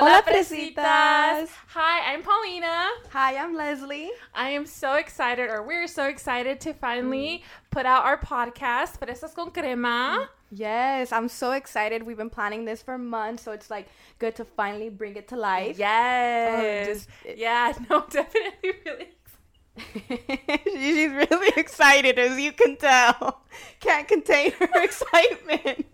Hola, fresitas. Hi, I'm Paulina. Hi, I'm Leslie. I am so excited, or we're so excited to finally mm. put out our podcast, Fresas con Crema. Yes, I'm so excited. We've been planning this for months, so it's like good to finally bring it to life. Yes. Oh, just- yeah, no, definitely really She's really excited, as you can tell. Can't contain her excitement.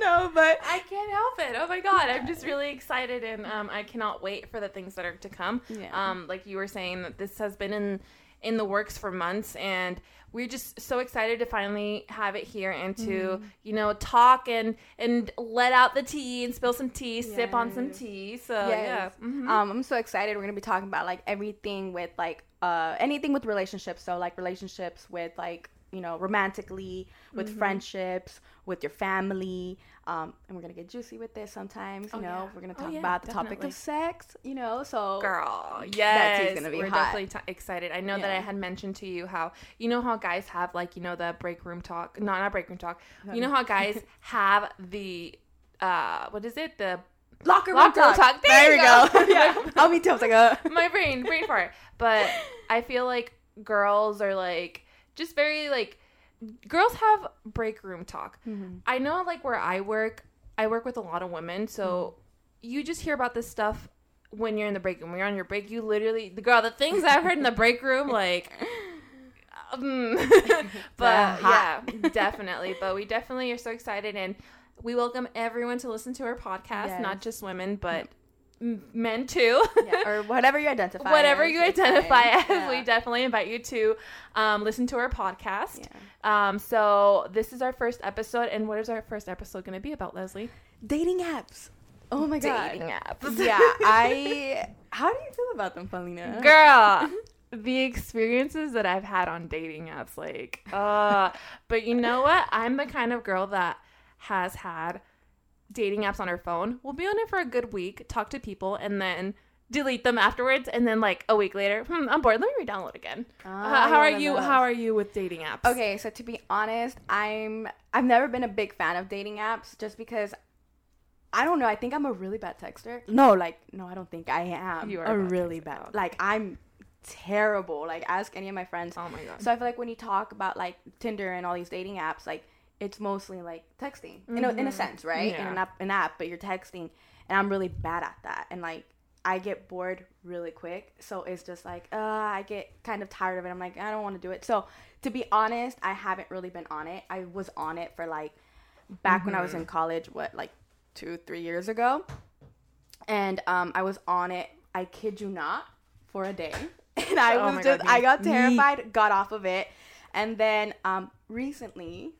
no, but I can't help it. Oh my god, I'm just really excited, and um, I cannot wait for the things that are to come. Yeah. Um, like you were saying, that this has been in in the works for months, and we're just so excited to finally have it here and to Mm-hmm. you know talk and and let out the tea and spill some tea, sip on some tea. So yeah, Yes. Mhm. Um, I'm so excited. We're gonna be talking about like everything with like uh anything with relationships. So like relationships with like you know romantically, with Mm-hmm. friendships, with your family. Um, and we're gonna get juicy with this sometimes. You Oh, know, yeah. we're gonna Oh, talk yeah, about the topic of sex. You know, so Girl, yes, gonna be we're hot. definitely t- excited. I know that I had mentioned to you how you know how guys have like you know the break room talk, no, not break room talk. You know how guys have the uh, what is it? The locker room Locker talk. talk. There you we go. go. yeah. Oh, me too. I was like, uh. my brain, brain fart. But I feel like girls are like just very like girls have break room talk. I know like where I work, I work with a lot of women, so you just hear about this stuff when you're in the break room. When you're on your break, you literally the girl, the things I've heard in the break room, like um, but yeah, definitely. But we definitely are so excited and we welcome everyone to listen to our podcast, Yes. not just women, but men too. yeah, or whatever you identify. whatever as, you identify as, Yeah. we definitely invite you to um, listen to our podcast. Yeah. Um, so this is our first episode, and what is our first episode going to be about, Leslie? dating apps. Oh my god. Dating apps. yeah, I. How do you feel about them, Paulina? Girl, the experiences that I've had on dating apps, like, uh, but you know what? I'm the kind of girl that has had dating apps on her phone. We'll be on it for a good week, talk to people, and then delete them afterwards. And then, like a week later, hmm, I'm bored. Let me re-download again. Ah, Uh, how are you're one of you? How are you with dating apps? Okay, so to be honest, I'm I've never been a big fan of dating apps just because I don't know, I think I'm a really bad texter. No, like no, I don't think I am. You are a a bad really texter. bad. Oh. Like I'm terrible. Like ask any of my friends. Oh my god. So I feel like when you talk about like Tinder and all these dating apps, like it's mostly like texting in, a, in a sense, right? In Mm-hmm. An app, an app, but you're texting, and I'm really bad at that. And like I get bored really quick, so it's just like uh, I get kind of tired of it. I'm like I don't want to do it. So to be honest, I haven't really been on it. I was on it for like back when I Mm-hmm. was in college. What like two, three years ago, and um, I was on it. I kid you not, for a day, and I Oh was just God, I me- got me. terrified, got off of it, and then um, recently,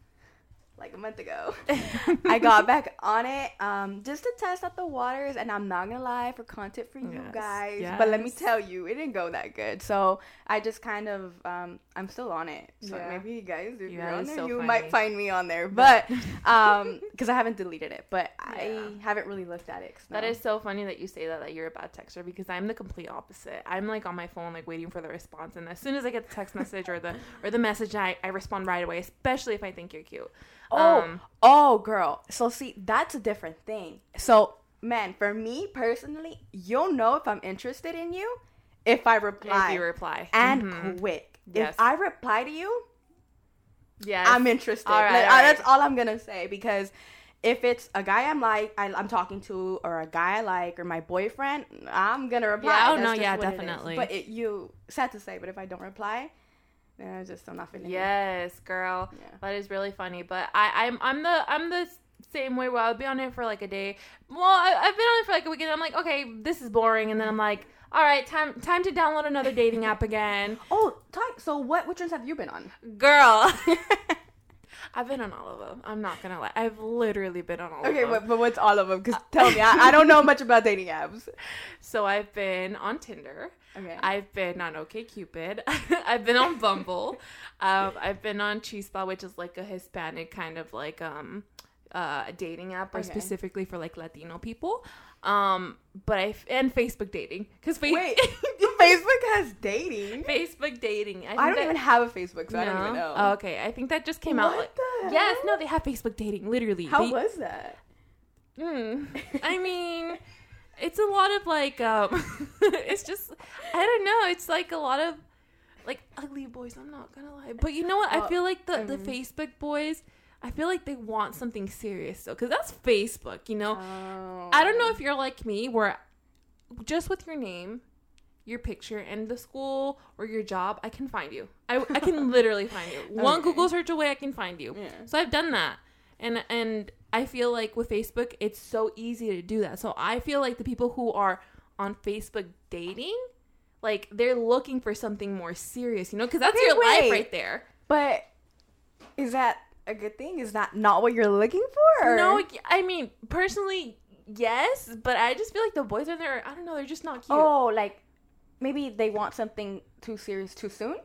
like a month ago, I got back on it um, just to test out the waters, and I'm not gonna lie for content for you Yes, guys, but let me tell you, it didn't go that good. So I just kind of um, I'm still on it. So Yeah. maybe you guys, if Yeah, you're on there, so you funny. might find me on there, but um, because I haven't deleted it, but Yeah. I haven't really looked at it. That no. is so funny that you say that that you're a bad texter because I'm the complete opposite. I'm like on my phone like waiting for the response and as soon as I get the text message or the or the message I, I respond right away, especially if I think you're cute. Oh, Um, oh, girl. So see, that's a different thing. So, man, for me personally, you'll know if I'm interested in you if I reply if you reply. and Mhm. quick. Yes. If I reply to you, yes. I'm interested. All right, Like, all uh, That's all I'm gonna say because if it's a guy I'm like I, I'm talking to or a guy I like or my boyfriend, I'm gonna reply. Yeah, oh, no, yeah, what it is. definitely. But it, you sad to say, but if I don't reply, then I just I'm not feeling it. Yes, girl. Yeah. That is really funny. But I, I'm I'm the I'm the same way where I'll be on it for like a day. Well, I, I've been on it for like a weekend. I'm like, okay, this is boring, and then I'm like, all right, time time to download another dating app again, Oh, talk, so what? Which ones have you been on? girl. I've been on all of them. I'm not gonna lie. I've literally been on all Okay, of them. but, but what's all of them? Because tell me, I, I don't know much about dating apps. So I've been on Tinder. Okay. I've been on OkCupid. I've been on Bumble. um, I've been on Chispa, which is like a Hispanic kind of like um uh dating app, or Okay. specifically for like Latino people. Um, but I and Facebook dating because fa- Wait, Facebook has dating. Facebook dating. I think don't that- even have a Facebook, so I don't even know. Oh, okay, I think that just came out. What Like, the yes, no, they have Facebook dating. Literally, How They- was that? Mm. I mean, it's a lot of like um it's just I don't know, it's like a lot of like ugly boys, I'm not gonna lie. But you know what? I Oh, feel like the the mhm. Facebook boys, I feel like they want something serious though, cuz that's Facebook, you know. Oh. I don't know oh. if you're like me where just with your name, your picture and the school or your job, I can find you. I, I can literally find you. One Okay. Google search away, I can find you. Yeah. So I've done that. And and I feel like with Facebook, it's so easy to do that. So I feel like the people who are on Facebook dating, like they're looking for something more serious, you know, because that's Okay, your life right there. But is that a good thing? Is that not what you're looking for? or- No, I mean personally, yes, but I just feel like the boys are there. I don't know, they're just not cute. Oh, like maybe they want something too serious too soon.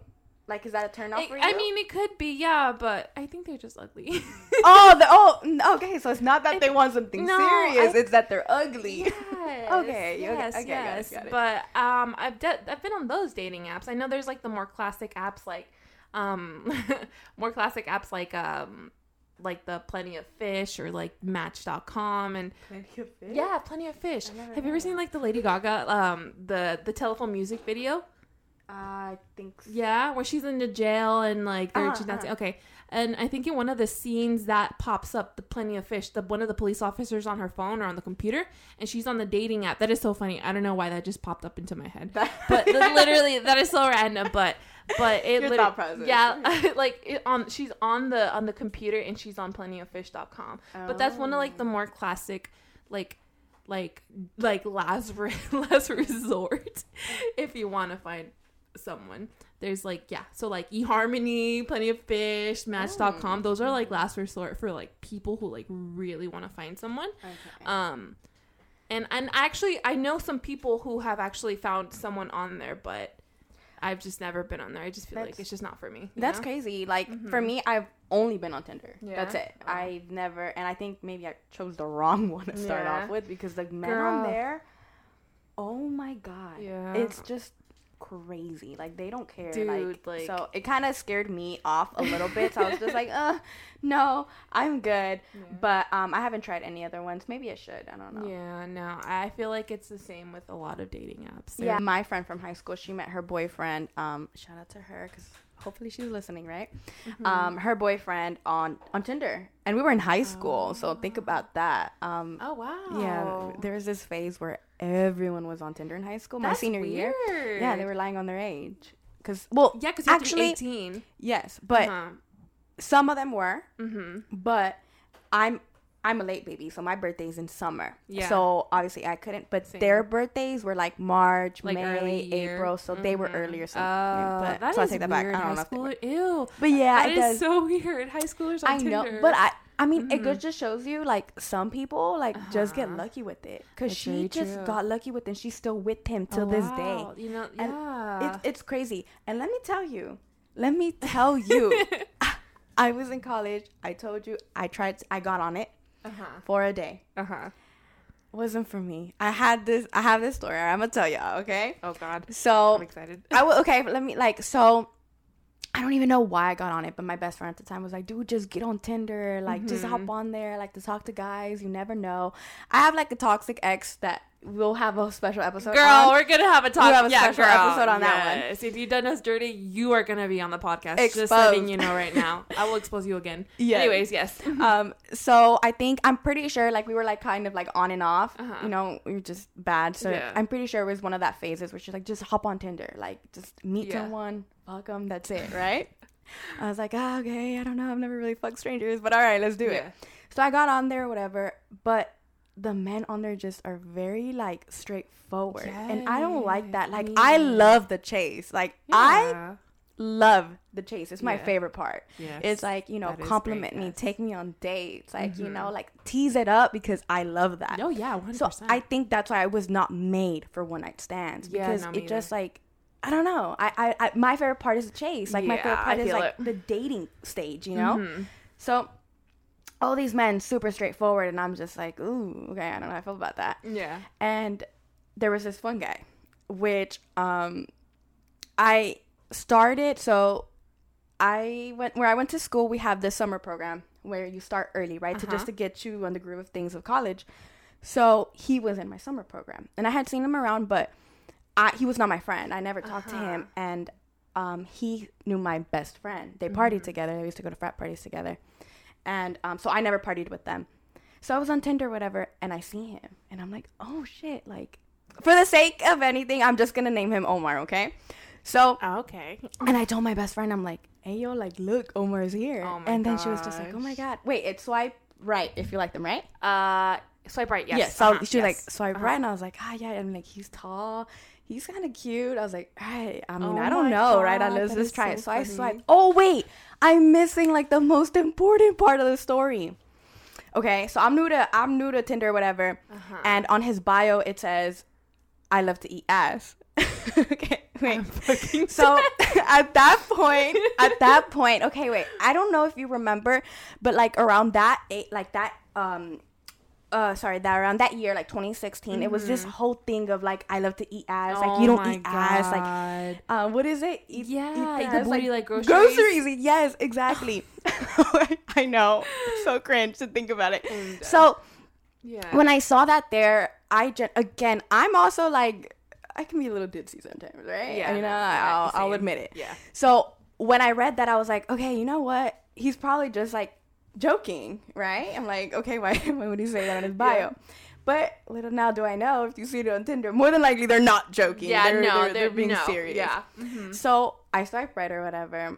Like, is that a turn off I, for you? I mean, it could be, yeah, but I think they're just ugly. oh, the, oh, okay. So it's not that they want something No, serious; I- it's that they're ugly. Yes, Okay, yes, okay, got it, yes. got it. But um, I've de- I've been on those dating apps. I know there's like the more classic apps, like um, more classic apps like um, like the Plenty of Fish or like Match.com and yeah, Plenty of Fish. I've never Have you ever seen like the Lady Gaga um the the telephone music video? I think. So. Yeah, where she's in the jail and like they're Uh-huh, uh-huh. Okay, and I think in one of the scenes that pops up, the Plenty of Fish, the one of the police officers on her phone or on the computer, and she's on the dating app. That is so funny. I don't know why that just popped up into my head, but literally that is so random. But but it Your thought process. yeah, like it, on she's on the on the computer and she's on plentyoffish.com. But that's one of like the Oh. more classic, like like like last re- last resort if you want to find someone. There's like yeah, so like eHarmony, Plenty of Fish, Match.com. Those are like last resort for like people who like really want to find someone. Okay. Um, and and actually, I know some people who have actually found someone on there, but I've just never been on there. I just feel like it's just not for me. That's know? crazy. Like for Mhm. me, I've only been on Tinder. Yeah? That's it. Oh. I've never, and I think maybe I chose the wrong one to start Yeah. off with because the men Girl. on there, oh my god, Yeah. it's just crazy. Like they don't care. Dude, like, like- so it kind of scared me off a little bit. So I was just like, uh, no, I'm good. Yeah. But um, I haven't tried any other ones. Maybe I should. I don't know. Yeah, no, I feel like it's the same with a lot of dating apps. Yeah, my friend from high school, she met her boyfriend. Um, shout out to her because hopefully she's listening, right? Mhm. Um, her boyfriend on on Tinder, and we were in high school, so think about that. Um, oh wow. yeah, there was this phase where everyone was on Tinder in high school. My That's senior year, yeah, they were lying on their age. Cause well, Yeah, because actually, 18. yes, but uh-huh. some of them were, mm-hmm. but I'm I'm a late baby, so my birthday's in summer. Yeah. So obviously I couldn't. But Same. their birthdays were like March, like May. April, so they were Mhm. earlier. So, Oh, but, that so I take that back. I don't High know. School, ew. But yeah, That it is does. so weird. High schoolers on I know, Tinder. but I. I mean, it Mhm. good just shows you like some people like just get Uh-huh. lucky with it because she just true. got lucky with it. and She's still with him Oh, till this wow. day. You know, yeah. It's it's crazy. And let me tell you, let me tell you, I was in college. I told you I tried. I got on it uh huh. for a day. Uh huh. wasn't for me. I had this. I have this story. I'm gonna tell y'all. Okay. Oh God, So I'm excited. I will. Okay, let me like. So I don't even know why I got on it, but my best friend at the time was like, "Dude, just get on Tinder. Like, just hop Mhm. on there. Like, to talk to guys. You never know." I have like a toxic ex that we'll have a special episode. Girl, on. we're gonna have a talk. have a yeah, special girl. episode on that one. Yes. If you've done us dirty, you are gonna be on the podcast. Just Exposed. letting you know right now. I will expose you again. Yes. Anyways, yes. um so i think i'm pretty sure like we were like kind of like on and off Uh-huh. you know we were just bad so Yeah. i'm pretty sure it was one of that phases where she's like just hop on tinder like just meet Yeah. someone fuck them that's it right i was like oh, okay i don't know i've never really fucked strangers but all right let's do it so i got on there whatever but the men on there just are very like straightforward and i don't like that like i love the chase like i love the chase it's my Yeah. favorite part Yes. it's like you know That compliment great, me yes. take me on dates like you Mhm. know like tease it up because i love that Oh yeah, so hundred percent. i think that's why i was not made for one night stands because it me just like i don't know I, I i my favorite part is the chase like my Yeah, favorite part is like it. the dating stage you know Mhm. so all these men super straightforward and i'm just like ooh okay i don't know how i feel about that Yeah. and there was this one guy which um i started so i went where i went to school we have this summer program where you start early right to Uh-huh. just to get you on the groove of things of college So he was in my summer program, and I had seen him around, but I, he was not my friend. I never talked to him, and um, he knew my best friend. They partied together. They used to go to frat parties together, and um, so I never partied with them. So I was on Tinder, whatever, and I see him, and I'm like, oh shit! Like, for the sake of anything, I'm just gonna name him Omar, okay? So Oh, okay. and I told my best friend, I'm like, hey yo, like look, Omar's here. Oh and then she was just like, oh my god, wait, it's swipe right if you like them, right? Uh, swipe right. Yes. Yes. So uh-huh, she was like yes. swipe Uh-huh. right, and I was like, ah yeah, and like he's tall, he's kind of cute. I was like, right. I mean, Oh I don't know, right? I God, let's just try so it. So I funny. swiped. Oh wait, I'm missing like the most important part of the story. Okay, so I'm new to I'm new to Tinder, whatever, Uh-huh. and on his bio it says, "I love to eat ass." okay, wait. So at that point, at that point, okay, wait. I don't know if you remember, but like around that eight, like that, um, uh, sorry, that around that year, like 2016, it was this whole thing of like I love to eat ass, like you Oh don't my eat ass, like uh, what is it? Eat, Yeah, eat the booty like groceries. Groceries, yes, exactly. I know, so cringe to think about it. And, uh, So yeah. when I saw that there, I just again, I'm also like, I can be a little ditzy sometimes, right? Yeah, you know, yeah, I'll, I'll admit it. Yeah. So when I read that, I was like, okay, you know what? He's probably just like joking, right? I'm like, okay, why, why would he say that in his bio? Yeah. But little now do I know, if you see it on Tinder, more than likely they're not joking. Yeah. they're, no, they're, they're being no, serious. Yeah. hmm So I swipe right or whatever.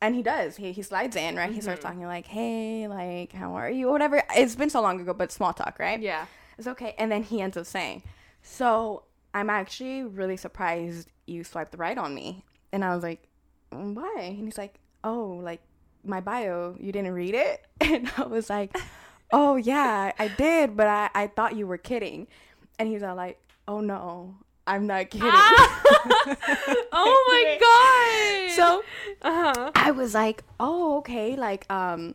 And he does. He, he slides in, right? He starts Mm-hmm. talking like, hey, like, how are you? Or whatever. It's been so long ago, but small talk, right? Yeah. It's okay. And then he ends up saying, So I'm actually really surprised you swiped right on me. And I was like, "Mm, Why? And he's like, Oh, like my bio, you didn't read it? And I was like, Oh, yeah, I did, but I, I thought you were kidding. And he's all like, Oh, no, I'm not kidding. oh my god. so Uh-huh. I was like, Oh, okay. Like, um,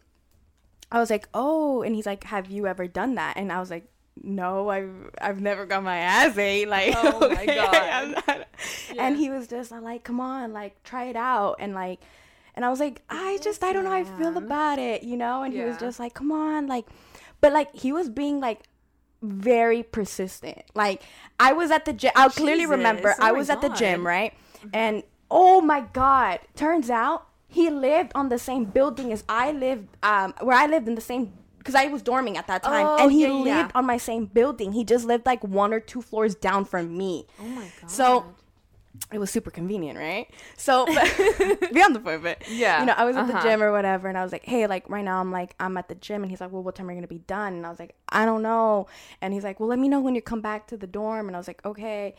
I was like, Oh, and he's like, Have you ever done that? And I was like, no, I've I've never got my ass ate. Like, Oh my okay, God. Not- Yeah. And he was just like, come on, like try it out, and like, and I was like, I just I don't know how I feel about it, you know. And he was just like, come on, like, but like he was being like very persistent. Like I was at the gym. I'll clearly remember Oh I was at the gym, right? And oh my god, turns out he lived on the same building as I lived, um, where I lived in the same. Because I was dorming at that time, Oh, and he yeah, yeah, lived on my same building. He just lived like one or two floors down from me. Oh my god. So it was super convenient, right? So beyond the point, but Yeah, you know, I was at the uh-huh. gym or whatever, and I was like, hey, like right now I'm like I'm at the gym, and he's like, well, what time are you gonna be done? And I was like, I don't know, and he's like, well, let me know when you come back to the dorm, and I was like, okay.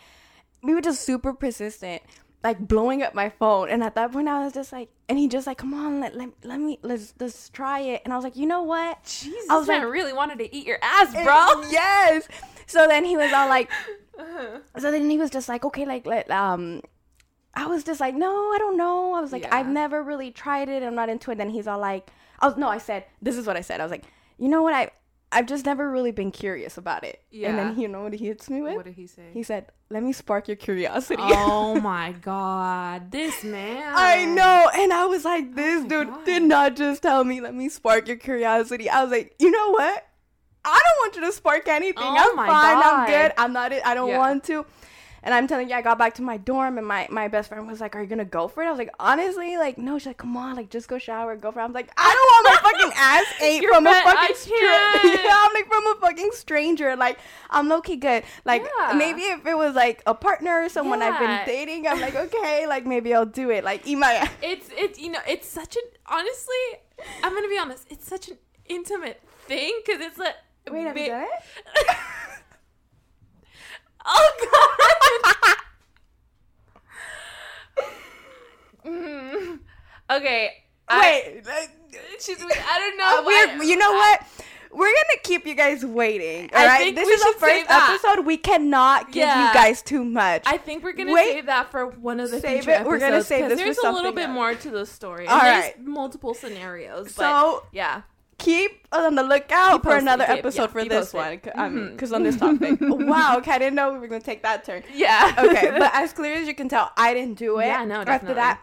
We were just super persistent, like blowing up my phone, and at that point I was just like, and he just like, come on, let let, let me let's let's try it, and I was like, you know what? Jesus, I was man like, really wanted to eat your ass, bro. yes. So then he was all like, Uh-huh. so then he was just like, okay, like let um. I was just like, no, I don't know. I was like, Yeah. I've never really tried it. I'm not into it. Then he's all like, I was no, I said, this is what I said. I was like, you know what? I I've just never really been curious about it. Yeah. And then you know what he hits me with? What did he say? He said, let me spark your curiosity. oh my god, this man. I know. And I was like, this my dude God. did not just tell me, let me spark your curiosity. I was like, you know what? I don't want you to spark anything. Oh I'm fine. I'm good. I'm not it. I don't Yeah. want to. And I'm telling you, I got back to my dorm and my, my best friend was like, Are you gonna go for it? I was like, honestly, like, no, she's like, come on, like just go shower, go for it. I'm like, I don't want my fucking ass ate You're from a fucking stranger. yeah, I'm like from a fucking stranger. Like, I'm low key good. Like Yeah. maybe if it was like a partner or someone I've been dating, I'm like, okay, like maybe I'll do it. Like eat my It's it's you know it's such an honestly I'm gonna be honest it's such an intimate thing because it's like Wait, have you done it? oh god. Mm. Okay. I, Wait, like, she's. I don't know. uh, we're, you know what? We're gonna keep you guys waiting. All I right, think this is the first episode. We cannot give Yeah. you guys too much. I think we're gonna Wait. save that for one of the Save future it. We're gonna episodes, save this for There's a little bit else. more to the story. All there's multiple scenarios. But so yeah. Keep on the lookout Keep for posted, another keep- episode yeah, for this posted. one. because mm-hmm. on this topic. wow. Okay, I didn't know we were gonna take that turn. Yeah. Okay, but as clear as you can tell, I didn't do it. Yeah, no, After that,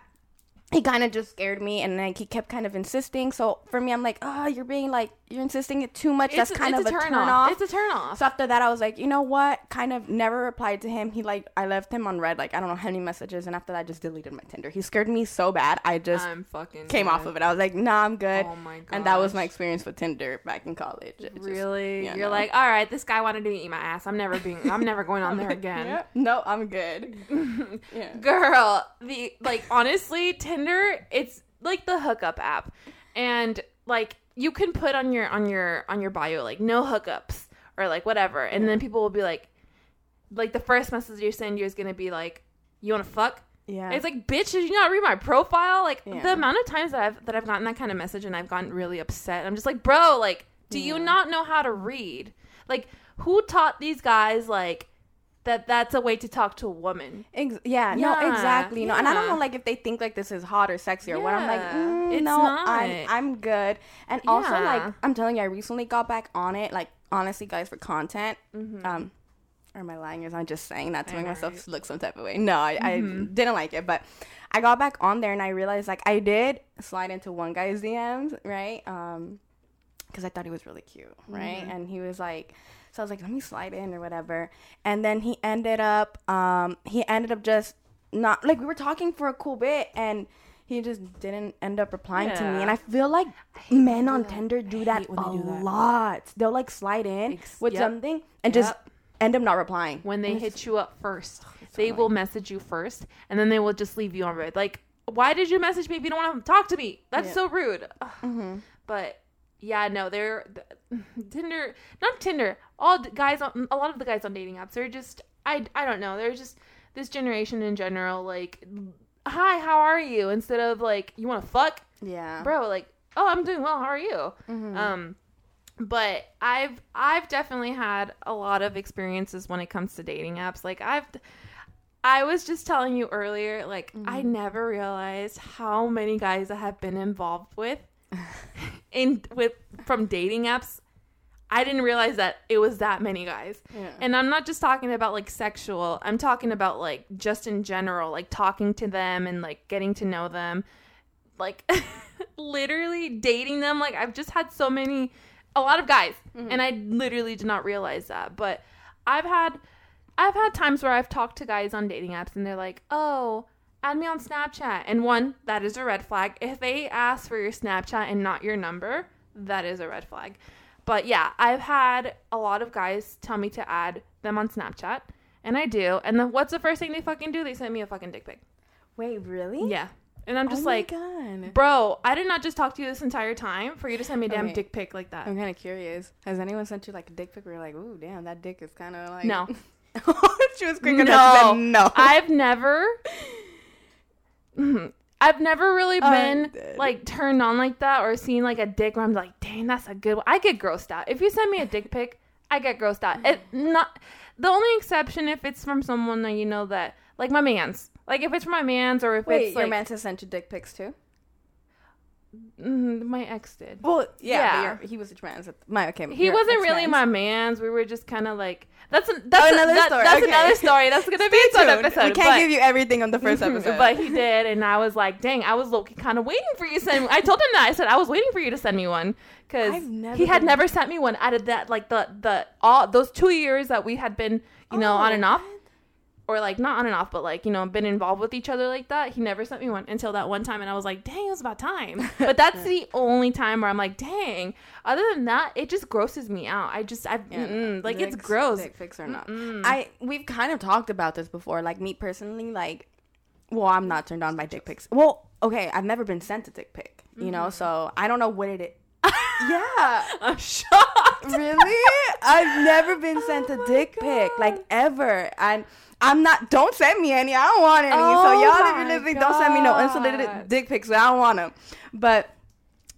he kind of just scared me, and like he kept kind of insisting. So for me, I'm like, oh, you're being like you're insisting it too much. It's, That's kind of a turn, off. off. It's a turn off. So after that, I was like, you know what? Kind of never replied to him. He like, I left him on read, like I don't know how many messages, and after that, I just deleted my Tinder. He scared me so bad, I just I'm fucking came off of it. I was like, nah, I'm good. Oh my god. and that was my experience with Tinder back in college. It Really? yeah, You're no. like, all right, this guy wanted to eat my ass. I'm never being. I'm never going on there again. No, I'm good. yeah. Girl, the like honestly, Tinder, it's like the hookup app. And like you can put on your on your on your bio like no hookups or like whatever. And then people will be like like the first message you send you is gonna be like, You wanna fuck? Yeah. It's like, bitch, did you not read my profile? Like Yeah. the amount of times that I've that I've gotten that kind of message and I've gotten really upset. I'm just like, bro, like, do you not know how to read? Like, who taught these guys like that that's a way to talk to a woman? Ex- yeah, no, exactly. You know, and I don't know, like, if they think like this is hot or sexy or what. I'm like, Yeah, mm, it's no, not. I'm I'm good. And also, like, I'm telling you, I recently got back on it. Like, honestly, guys, for content. Mm-hmm. Um, or am I lying? Or am I just saying that to make myself right? look some type of way? No, I, Mhm. I didn't like it, but I got back on there and I realized like I did slide into one guy's DMs, right? Um, because I thought he was really cute, right? Mm-hmm. And he was like, so I was like, let me slide in or whatever. And then he ended up, um, he ended up just not like we were talking for a cool bit and. He just didn't end up replying to me, and I feel like when men on that. Tinder do that a do that. lot. They'll like slide in Ex- with yep. something and just end up not replying. when they hit you up first. they will message you first, and then they will just leave you on read. Like, why did you message me if you don't want to talk to me? That's Yeah. so rude. Ugh. Mhm. But yeah, no, they're th- Tinder, not Tinder. All guys on a lot of the guys on dating apps, they're just I I don't know. They're just this generation in general. Like, hi, how are you? Instead of like, you want to fuck, Yeah. bro. Like, oh, I'm doing well. How are you? Mhm. Um, but I've I've definitely had a lot of experiences when it comes to dating apps. Like I've I was just telling you earlier, like I never realized how many guys I have been involved with in with from dating apps. I didn't realize that it was that many guys. Yeah. And I'm not just talking about like sexual. I'm talking about like just in general, like talking to them and like getting to know them. Like literally dating them. Like I've just had so many a lot of guys mm-hmm. and I literally did not realize that. But I've had I've had times where I've talked to guys on dating apps and they're like, "Oh, add me on Snapchat." And one, that is a red flag. If they ask for your Snapchat and not your number, that is a red flag. But yeah, I've had a lot of guys tell me to add them on Snapchat, and I do. And then what's the first thing they fucking do? They send me a fucking dick pic. Wait, really? Yeah. And I'm just oh like, God. bro, I did not just talk to you this entire time for you to send me a damn Okay. dick pic like that. I'm kind of curious. Has anyone sent you like a dick pic where you're like, ooh, damn, that dick is kind of like. No. she was quick enough to say no. I've never I've never really uh, been dead. like turned on like that or seen like a dick where I'm like, dang, that's a good one. I get grossed out. If you send me a dick pic, I get grossed out. It not the only exception if it's from someone that you know that like my man's. Like if it's from my man's or if Wait, it's your like man has sent you dick pics too? Mm, my ex did. Well, yeah, Yeah. he was a man. My okay. He wasn't really ex-man's. my man's. We were just kind of like that's a, that's Oh, a- another that- story. That's Okay. another story. That's gonna be Stay its own episode. We can't but- give you everything on the first episode. But he did, and I was like, dang, I was low kind of waiting for you to send me. I told him that. I said I was waiting for you to send me one because he had never sent me one out of that like the the all those two years that we had been you know on and Oh, off or like not on and off but like you know been involved with each other like that he never sent me one until that one time and i was like dang it was about time but that's the only time where i'm like dang other than that it just grosses me out i just i Yeah, like it's gross Dick pics or not. Mm-mm. I we've kind of talked about this before. Like me personally, like, well, I'm not turned on by dick pics. Well, okay, I've never been sent a dick pic, you know, mm-hmm. so I don't know what it is. Yeah, i'm shocked really? I've never been oh sent Oh a dick pic, like ever, and. I'm not. Don't send me any. I don't want any. so Oh y'all, if you're listening, don't send me no unsolicited God. dick pics. I don't want them. But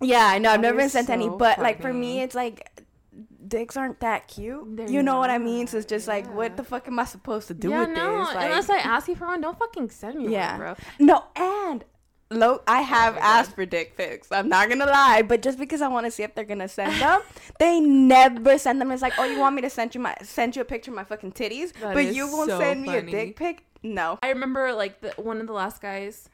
yeah, I know I've never been sent any. so But like for me, it's like dicks aren't that cute. They're you know what I mean? So it's not, just like, yeah. what the fuck am I supposed to do yeah, with no. this? Like, unless I ask you for one, don't fucking send me Yeah. one, bro. no, and low, I oh have my God. asked for dick pics. I'm not gonna lie, but just because I want to see if they're gonna send them, they never send them. It's like, oh, you want me to send you my send you a picture of my fucking titties, That but you won't so send me a dick pic? No. I remember like the, one of the last guys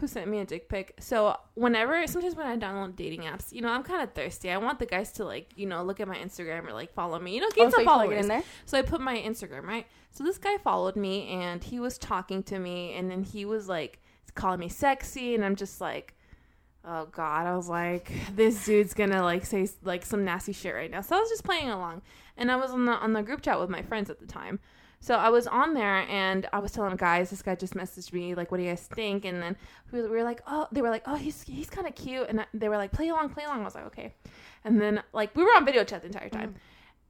who sent me a dick pic. So whenever, sometimes when I download dating apps, you know, I'm kind of thirsty. I want the guys to like, you know, look at my Instagram or like follow me. You know, gain Oh, so some plug followers. in there? So I put my Instagram right. So this guy followed me and he was talking to me, and then he was like calling me sexy, and I'm just like. Oh God! I was like, this dude's gonna like say like some nasty shit right now. So I was just playing along, and I was on the on the group chat with my friends at the time. So I was on there and I was telling guys, this guy just messaged me like, "What do you guys think?" And then we we were like, "Oh," they were like, "Oh, he's he's kind of cute," and they were like, "Play along, play along." I was like, "Okay," and then like we were on video chat the entire time, mm.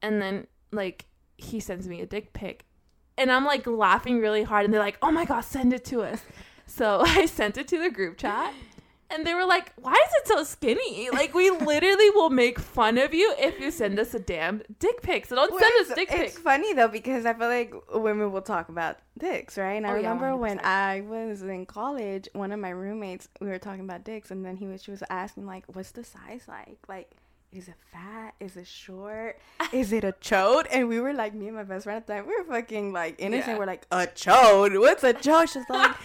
and then like he sends me a dick pic, and I'm like laughing really hard, and they're like, "Oh my god, send it to us!" So I sent it to the group chat. And they were like, "Why is it so skinny? Like, we literally will make fun of you if you send us a damn dick pic. So don't Well, send us dick pics. it's funny though because I feel like women will talk about dicks, right? And I Oh, yeah, remember when I was in college, one of my roommates, we were talking about dicks, and then he was she was asking like, "What's the size like? Like, is it fat? Is it short? Is it a chode?" And we were like, me and my best friend at the time, we were fucking like innocent. Yeah. We're like, "A chode? What's a chode?" She's like,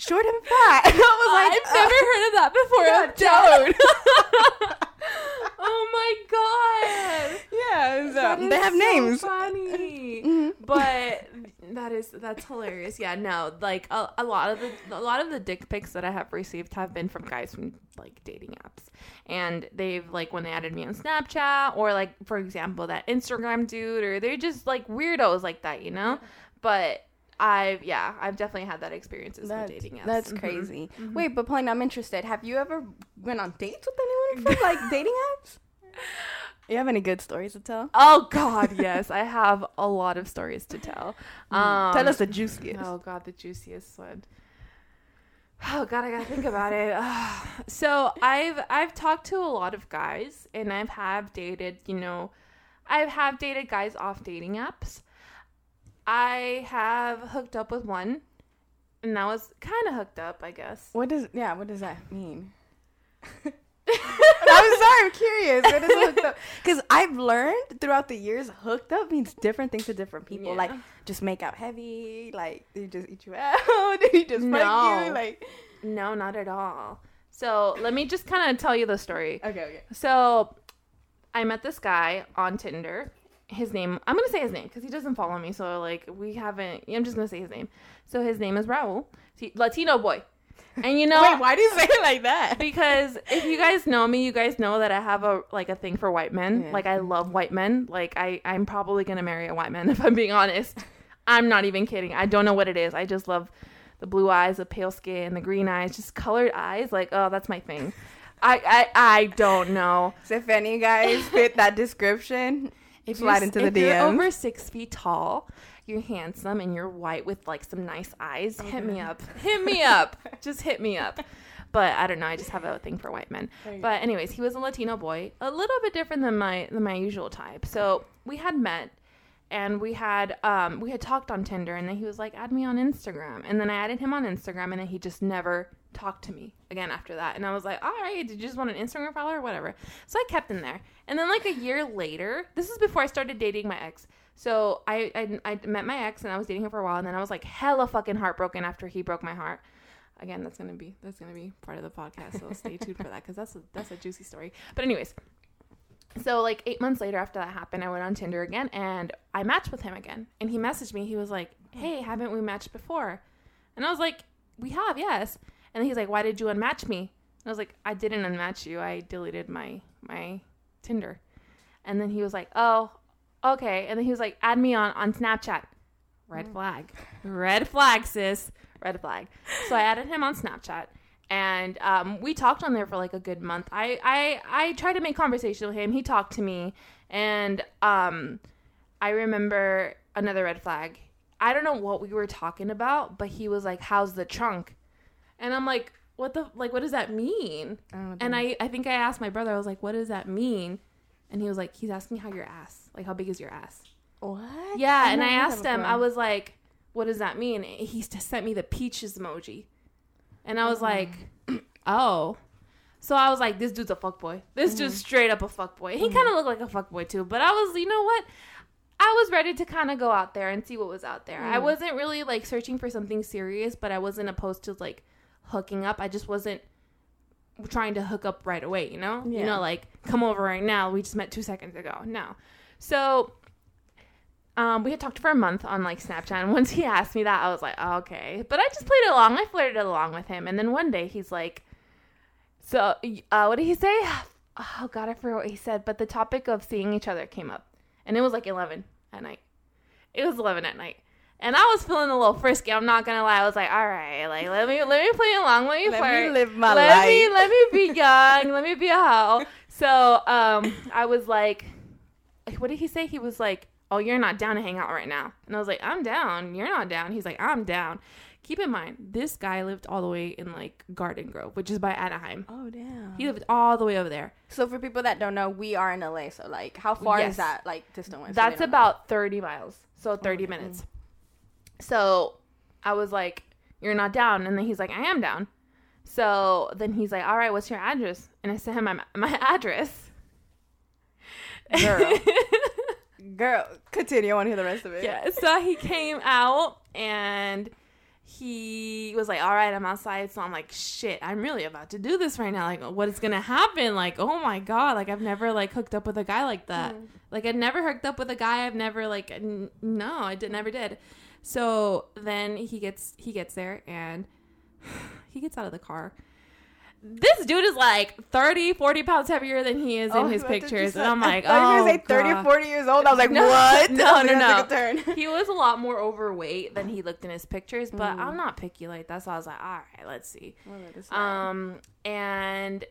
"Short and fat." I was like, I've never heard of that before. Yeah, a chode. oh my god. "Yeah." That they have so names. Funny. Mhm. But that is that's hilarious. Yeah, no, like a, a lot of the a lot of the dick pics that I have received have been from guys from like dating apps, and they've like when they added me on Snapchat or like for example that Instagram dude, or they're just like weirdos like that, you know. But I've yeah, I've definitely had that experiences That's, with dating apps. that's Mhm. crazy. Wait, but Plain, I'm interested. Have you ever went on dates with anyone from like dating apps? You have any good stories to tell? Oh God, yes, I have a lot of stories to tell. Um, tell us the juiciest. Oh God, the juiciest one. Oh God, I gotta think about it. so I've I've talked to a lot of guys, and I've have dated. You know, I've have dated guys off dating apps. I have hooked up with one, and that was kind of hooked up, I guess. What does yeah? What does that mean? I'm sorry, I'm curious. What is hooked up? Because I've learned throughout the years, hooked up means different things to different people. Like just make out heavy, like they just eat you out, they just No. you, like No, not at all. So let me just kind of tell you the story. okay, okay. So I met this guy on Tinder. His name, I'm to say his name because he doesn't follow me. So, like, we haven't, I'm just to say his name. So, his name is Raul, Latino boy. And you know, Wait, why do you say it like that? because if you guys know me, you guys know that I have a like a thing for white men. Yeah. Like I love white men. Like I I'm probably gonna marry a white man if I'm being honest. I'm not even kidding. I don't know what it is. I just love the blue eyes, the pale skin, the green eyes, just colored eyes. Like oh, that's my thing. I I I don't know. So if any guys fit that description, If Slide into the if you're over six feet tall, you're handsome, and you're white with like some nice eyes, hit me up. Hit me up. Just hit me up. But I don't know. I just have a thing for white men. But anyways, he was a Latino boy, a little bit different than my than my usual type. So we had met, and we had um we had talked on Tinder, and then he was like, "Add me on Instagram," and then I added him on Instagram, and then he just never talked to me again after that. And I was like, "All right, did you just want an Instagram follower or whatever?" So I kept him there, and then like a year later, this is before I started dating my ex. So I, I I met my ex, and I was dating him for a while, and then I was like hella fucking heartbroken after he broke my heart again that's gonna be that's gonna be part of the podcast so stay tuned for that because that's a that's a juicy story but anyways so like eight months later after that happened i went on tinder again and i matched with him again. And he messaged me. He was like hey haven't we matched before? And i was like we have yes. And he's like why did you unmatch me? And i was like i didn't unmatch you. I deleted my my tinder. And then he was like oh okay. And then he was like add me on on snapchat. Red mm. flag. Red flag sis. Red flag. So i added him on snapchat and um, we talked on there for like a good month i i i tried to make conversation with him he talked to me and um i remember another red flag i don't know what we were talking about but he was like how's the trunk and i'm like what the like what does that mean and I, I think I asked my brother, I was like, what does that mean? And he was like, he's asking how your ass, like how big is your ass? what? Yeah, I've and I asked him. I was like, what does that mean? He just sent me the peaches emoji. And I was like, oh. So I was like, this dude's a fuckboy. This dude's straight up a fuckboy. He kind of looked like a fuckboy too, but I was, you know what? I was ready to kind of go out there and see what was out there. I Mm. wasn't really like searching for something serious, but I wasn't opposed to like hooking up. I just wasn't trying to hook up right away, you know? You know, like, come over right now. We just met two seconds ago. No. So um, we had talked for a month on like Snapchat, and once he asked me that, I was like, oh, okay. But I just played along. I flirted along with him, and then one day he's like, "So, uh, what did he say? Oh God, I forgot what he said." But the topic of seeing each other came up, and it was like eleven at night. It was eleven at night, and I was feeling a little frisky. I'm not gonna lie. I was like, "All right, like let me let me play along. Let me Let flirt. me live my let life. me let me be young. let me be a hoe." So, um, I was like, what did he say? He was like, "Oh, you're not down to hang out right now," and I was like, "I'm down. You're not down." He's like, "I'm down." Keep in mind, this guy lived all the way in like Garden Grove, which is by Anaheim. Oh damn. He lived all the way over there. so for people that don't know, we are in LA. So like, how far Yes. is that like distance? so That's don't know? about 30 miles. So 30 Okay. minutes. So I was like, You're not down. And then he's like, I am down. So then he's like, All right, what's your address? And I sent him my, my address. Girl. Girl, continue. I want to hear the rest of it. yeah. So he came out and he was like, All right, I'm outside. So I'm like, Shit, I'm really about to do this right now. Like, what is to happen? Like, oh my God. Like, I've never like hooked up with a guy like that. Mm. Like, I'd never hooked up with a guy. I've never like, n- no, I did, never did. So then he gets, he gets there and he gets out of the car. This dude is like 30, 40 pounds heavier than he is Oh, in his pictures. And I'm like, I you oh, were gonna say 30 God. or 40 years old. I was like, No, what? no, no, no. turn. he was a lot more overweight than he looked in his pictures, but Mm. I'm not picky like that. So I was like, all right, let's see. Um, Um, and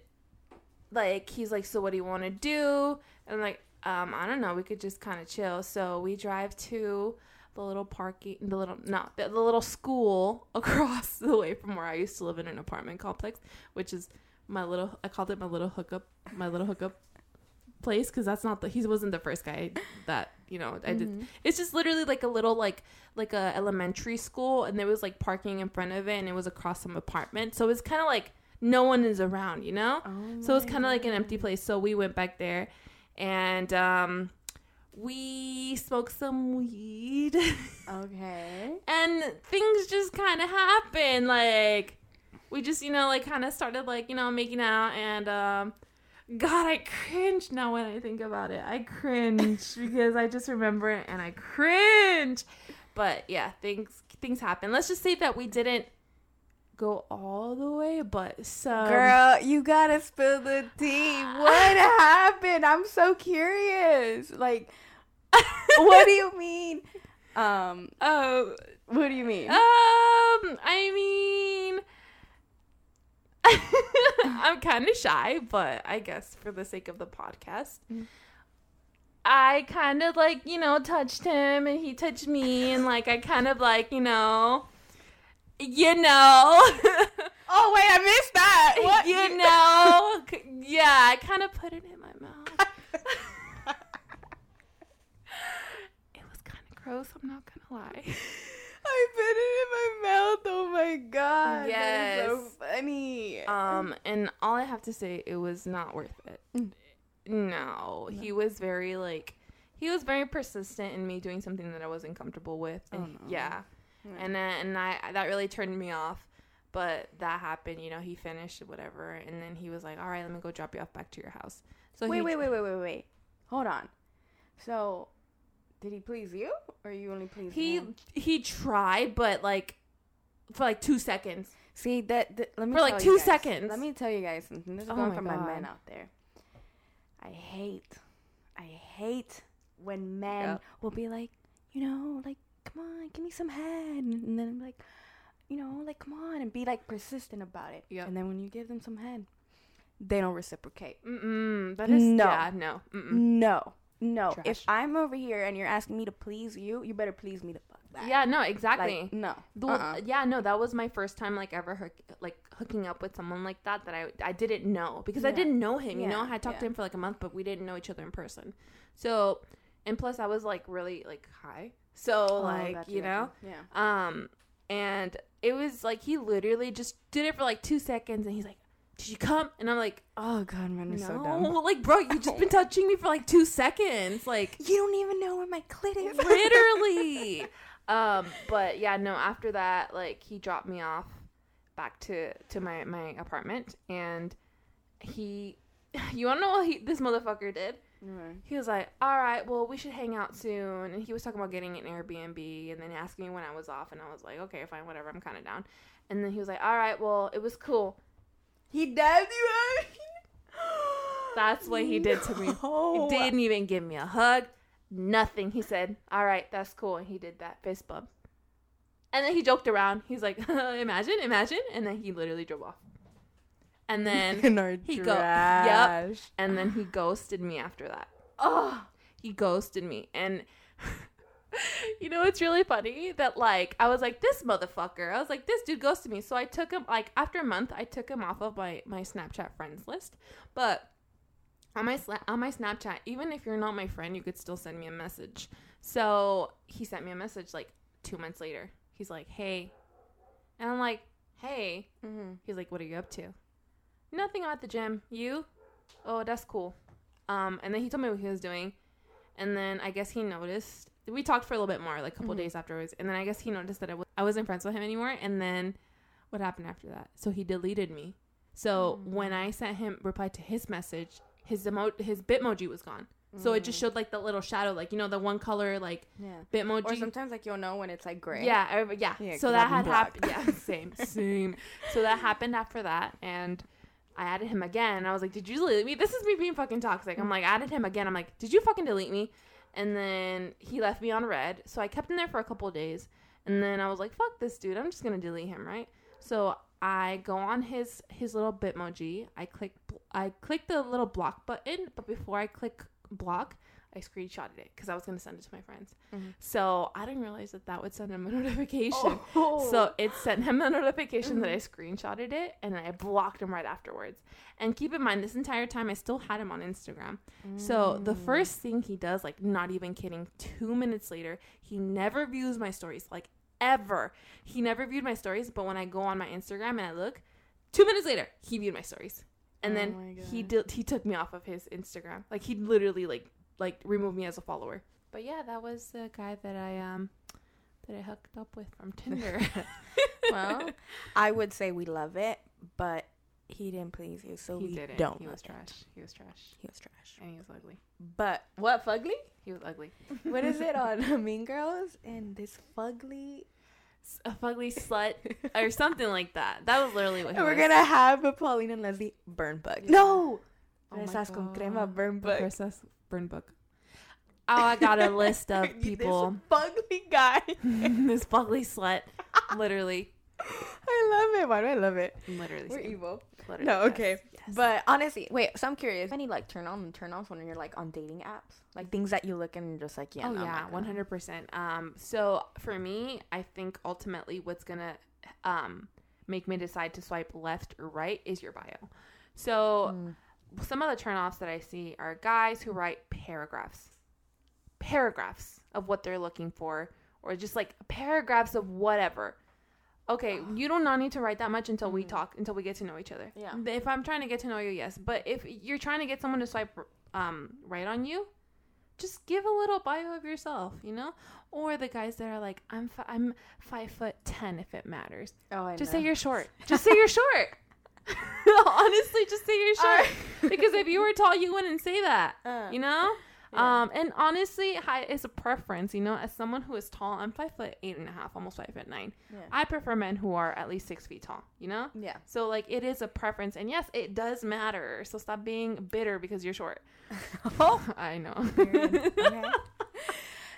like he's like, so what do you want to do? And I'm like, um, I don't know. We could just kind of chill. So we drive to the little parking, the little no, the, the little school across the way from where I used to live in an apartment complex, which is my little. I called it my little hookup, my little hookup place because that's not the he wasn't the first guy that you know I did Mhm. it's just literally like a little like like a elementary school and there was like parking in front of it and it was across some apartment so it was kind of like no one is around you know Oh so it's kind of like an empty place so we went back there and um we smoked some weed. Okay. and things just kind of happened like we just you know like kind of started like you know making out and um god i cringe now when i think about it. I cringe because i just remember it and i cringe. But yeah things things happen let's just say that we didn't go all the way but some Girl, you gotta spill the tea. What happened? I'm so curious. Like, what do you mean? Um, oh what do you mean? Um, I mean, I'm kind of shy, but I guess for the sake of the podcast, Mm. I kind of like, you know, touched him and he touched me, and like, I kind of like, you know, you know, oh wait, I missed that. What? you know, yeah, I kind of put it in my mouth. It was kind of gross, I'm not gonna lie. I put it in my mouth. Oh my god. Is so Yes. funny. Um, and all I have to say, it was not worth it. Mm. No, he was very like, he was very persistent in me doing something that I wasn't comfortable with. Oh, And no. yeah, Yeah. and then and I that really turned me off. But that happened, you know. He finished whatever, and then he was like, "All right, let me go drop you off back to your house." So wait, he, wait, wait, wait, wait, wait. Hold on. So, did he please you, or you only pleased he him? he he tried, but like for like two seconds. See that, that let me For, like, two guys- seconds. Let me tell you guys something. This is Oh going my from my men out there. I hate, I hate when men Yep. will be like, you know, like, come on, give me some head, and, then I'm like, you know, like, come on, and be like persistent about it. Yep. And then when you give them some head, they don't reciprocate. Mm-mm, that is No. yeah, no. Mm-mm. No, no. Trash. If I'm over here and you're asking me to please you, you better please me the fuck back. Yeah, no, exactly. Like, no. The- Uh-uh. Yeah, no, that was my first time like ever hook, like hooking up with someone like that that I I didn't know because I didn't know him. yeah. You know, I had talked to him for like a month, but we didn't know each other in person. So, and plus I was like really like high, so Oh, like gotcha, you know. Yeah. um, and it was like he literally just did it for like two seconds, and he's like, "Did you come?" And I'm like, Oh god, man, "No, you're so dumb. like bro, you just been touching me for like two seconds, like." You don't even know where my clit is. literally um but yeah no after that like he dropped me off back to to my my apartment, and he, you wanna know what he, this motherfucker did? He was like, "All right, well, we should hang out soon." And he was talking about getting an Airbnb, and then asking me when I was off, and I was like, "Okay, fine, whatever. I'm kind of down." And then he was like, "All right, well, it was cool." He dabbed you. That's what he did to me. No. He didn't even give me a hug, nothing. He said, "All right, that's cool," and he did that fist bump. And then he joked around. He's like, "Imagine, imagine," and then he literally drove off. And then In our he go- trash. and then he ghosted me after that. Oh. he ghosted me and you know it's really funny that like i was like this motherfucker i was like this dude ghosted me so i took him like after a month i took him off of my my snapchat friends list but on my sla- on my snapchat even if you're not my friend you could still send me a message so he sent me a message like two months later he's like hey and i'm like hey Mm-hmm. He's like, "What are you up to?" Nothing. At the gym. You? Oh, that's cool. Um, and then he told me what he was doing, and then I guess he noticed. We talked for a little bit more, like a couple Mhm. days afterwards, and then I guess he noticed that I wasn't friends with him anymore. And then what happened after that? So he deleted me. So Mm. when I sent him replied to his message, his emo- his Bitmoji was gone. So it just showed like the little shadow, like you know the one color like Yeah. Bitmoji. Or sometimes like you'll know when it's like gray. Yeah, I, yeah. Yeah, so that had happened. Yeah, same, same. So that happened after that, and I added him again. I was like, "Did you delete me?" This is me being fucking toxic. I'm like, added him again. I'm like, "Did you fucking delete me?" And then he left me on read. So I kept him there for a couple days, and then I was like, "Fuck this dude. I'm just gonna delete him." Right. So I go on his his little Bitmoji. I click I click the little block button, but before I click block, I screenshotted it because I was gonna send it to my friends. Mhm. So I didn't realize that that would send him a notification. Oh. So it sent him a notification that I screenshotted it and then I blocked him right afterwards. And keep in mind, this entire time I still had him on Instagram. So the Mm. first thing he does, like not even kidding, two minutes later, he never views my stories, like ever. He never viewed my stories, but when I go on my Instagram and I look, two minutes later, he viewed my stories. And Oh then he did he took me off of his Instagram. Like he literally like like remove me as a follower. But yeah, that was the guy that I um that I hooked up with from Tinder. well, I would say we love it, but he didn't please you, so he we didn't. don't. He was love it. trash. He was trash. He was trash. And he was ugly. But what fugly? He was ugly. What is it on Mean Girls? And this fugly. A fugly slut or something like that. That was literally what he And we're was. gonna have a Pauline and Leslie burn book. Yeah. No. Oh my Fresas con God. crema burn book. Fresas burn book. Oh, I got a list of people. This people. fugly guy. this fugly slut. Literally. I love it. Why do I love it? Literally. We're same. evil. Literally, No, okay. yes. But honestly, wait. So I'm curious. Any like turn on and turn offs when you're like on dating apps, like things that you look and you're just like, yeah. oh no, I'm yeah, not one hundred percent. Um, so for me, I think ultimately what's gonna um make me decide to swipe left or right is your bio. So Mm. Some of the turnoffs that I see are guys who write paragraphs, paragraphs of what they're looking for, or just like paragraphs of whatever. Okay, you do not need to write that much until we Mhm. talk, until we get to know each other. Yeah. If I'm trying to get to know you, yes. But if you're trying to get someone to swipe um, right on you, just give a little bio of yourself, you know. Or the guys that are like, I'm fi- I'm five foot ten if it matters. Oh, I Just know. say you're short. Just say you're short. Honestly, just say you're short. because if you were tall, you wouldn't say that. Uh, You know. Yeah. Um, and honestly, height is a preference. You know, as someone who is tall, I'm five foot eight and a half, almost five foot nine. yeah. I prefer men who are at least six feet tall. You know. yeah. So like it is a preference, and yes, it does matter. So stop being bitter because you're short. Oh. I know. Okay.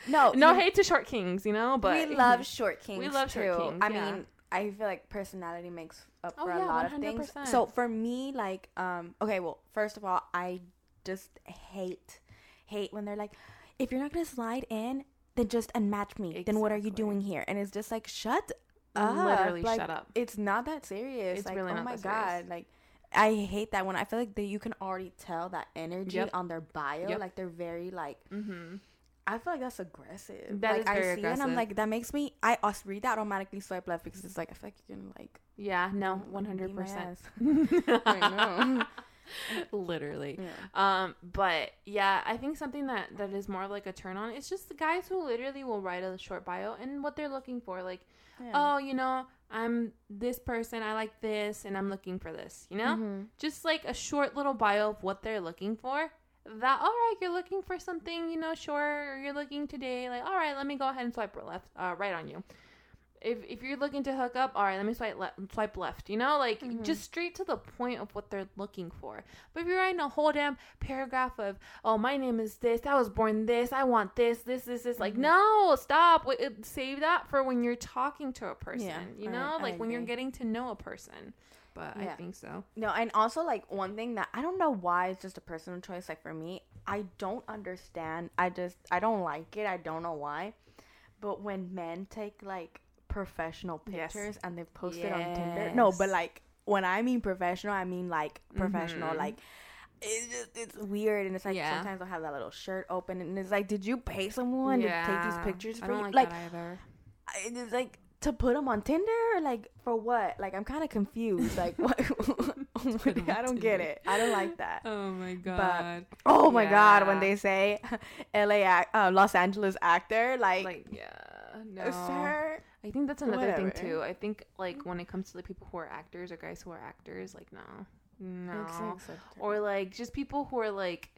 No, no you- hate to short kings, you know, but we love short kings. We love short too. kings, I yeah. mean, I feel like personality makes up Oh, for yeah, a lot of things. So for me, like, um, okay, well, first of all, I just hate, hate when they're like, if you're not gonna slide in, then just unmatch me. Then what are you doing here? And it's just like, shut up. literally Like, shut up. It's not that serious. It's like, really oh my god, serious. like. I hate that one. I feel like that you can already tell that energy Yep. on their bio. Yep. Like they're very like Mm-hmm. I feel like that's aggressive. That like is I very see it and I'm like that makes me I us read that automatically swipe left because it's like I feel like you're gonna like Yeah, no, One hundred percent. I know. literally. Yeah. Um, but yeah, I think something that that is more of like a turn on. It's just the guys who literally will write a short bio and what they're looking for, like, Yeah. oh, you know, I'm this person, I like this, and I'm looking for this. You know, Mhm. just like a short little bio of what they're looking for. That all right, you're looking for something, you know, sure, you're looking today, like all right, let me go ahead and swipe left, uh, right on you. If, if you're looking to hook up, all right, let me swipe left, swipe left. You know, like Mhm. just straight to the point of what they're looking for. But if you're writing a whole damn paragraph of, oh, my name is this, I was born this, I want this, this, this, this, like Mhm. no, stop. Save that for when you're talking to a person. Yeah, you know, I like when you're getting to know a person. But I think so. No, and also like one thing that I don't know why it's just a personal choice. Like for me, I don't understand. I just I don't like it. I don't know why. But when men take like professional Yes. pictures and they post it on Tinder, no, but like when I mean professional, I mean like professional. Mhm. Like it's just it's weird, and it's like Yeah. sometimes they'll have that little shirt open, and it's like, did you pay someone to take these pictures I for don't you? like, Like, that either. I- it's like to put them on Tinder, or like for what? Like I'm kind of confused. Like what? I don't get it. I don't like that. Oh my god. Oh my god, when they say L.A. Ac- uh, Los Angeles actor, like, like yeah, no. uh, sir, I think that's another thing too. I think like when it comes to the people who are actors or guys who are actors, like no, no, It's like such a- or like just people who are like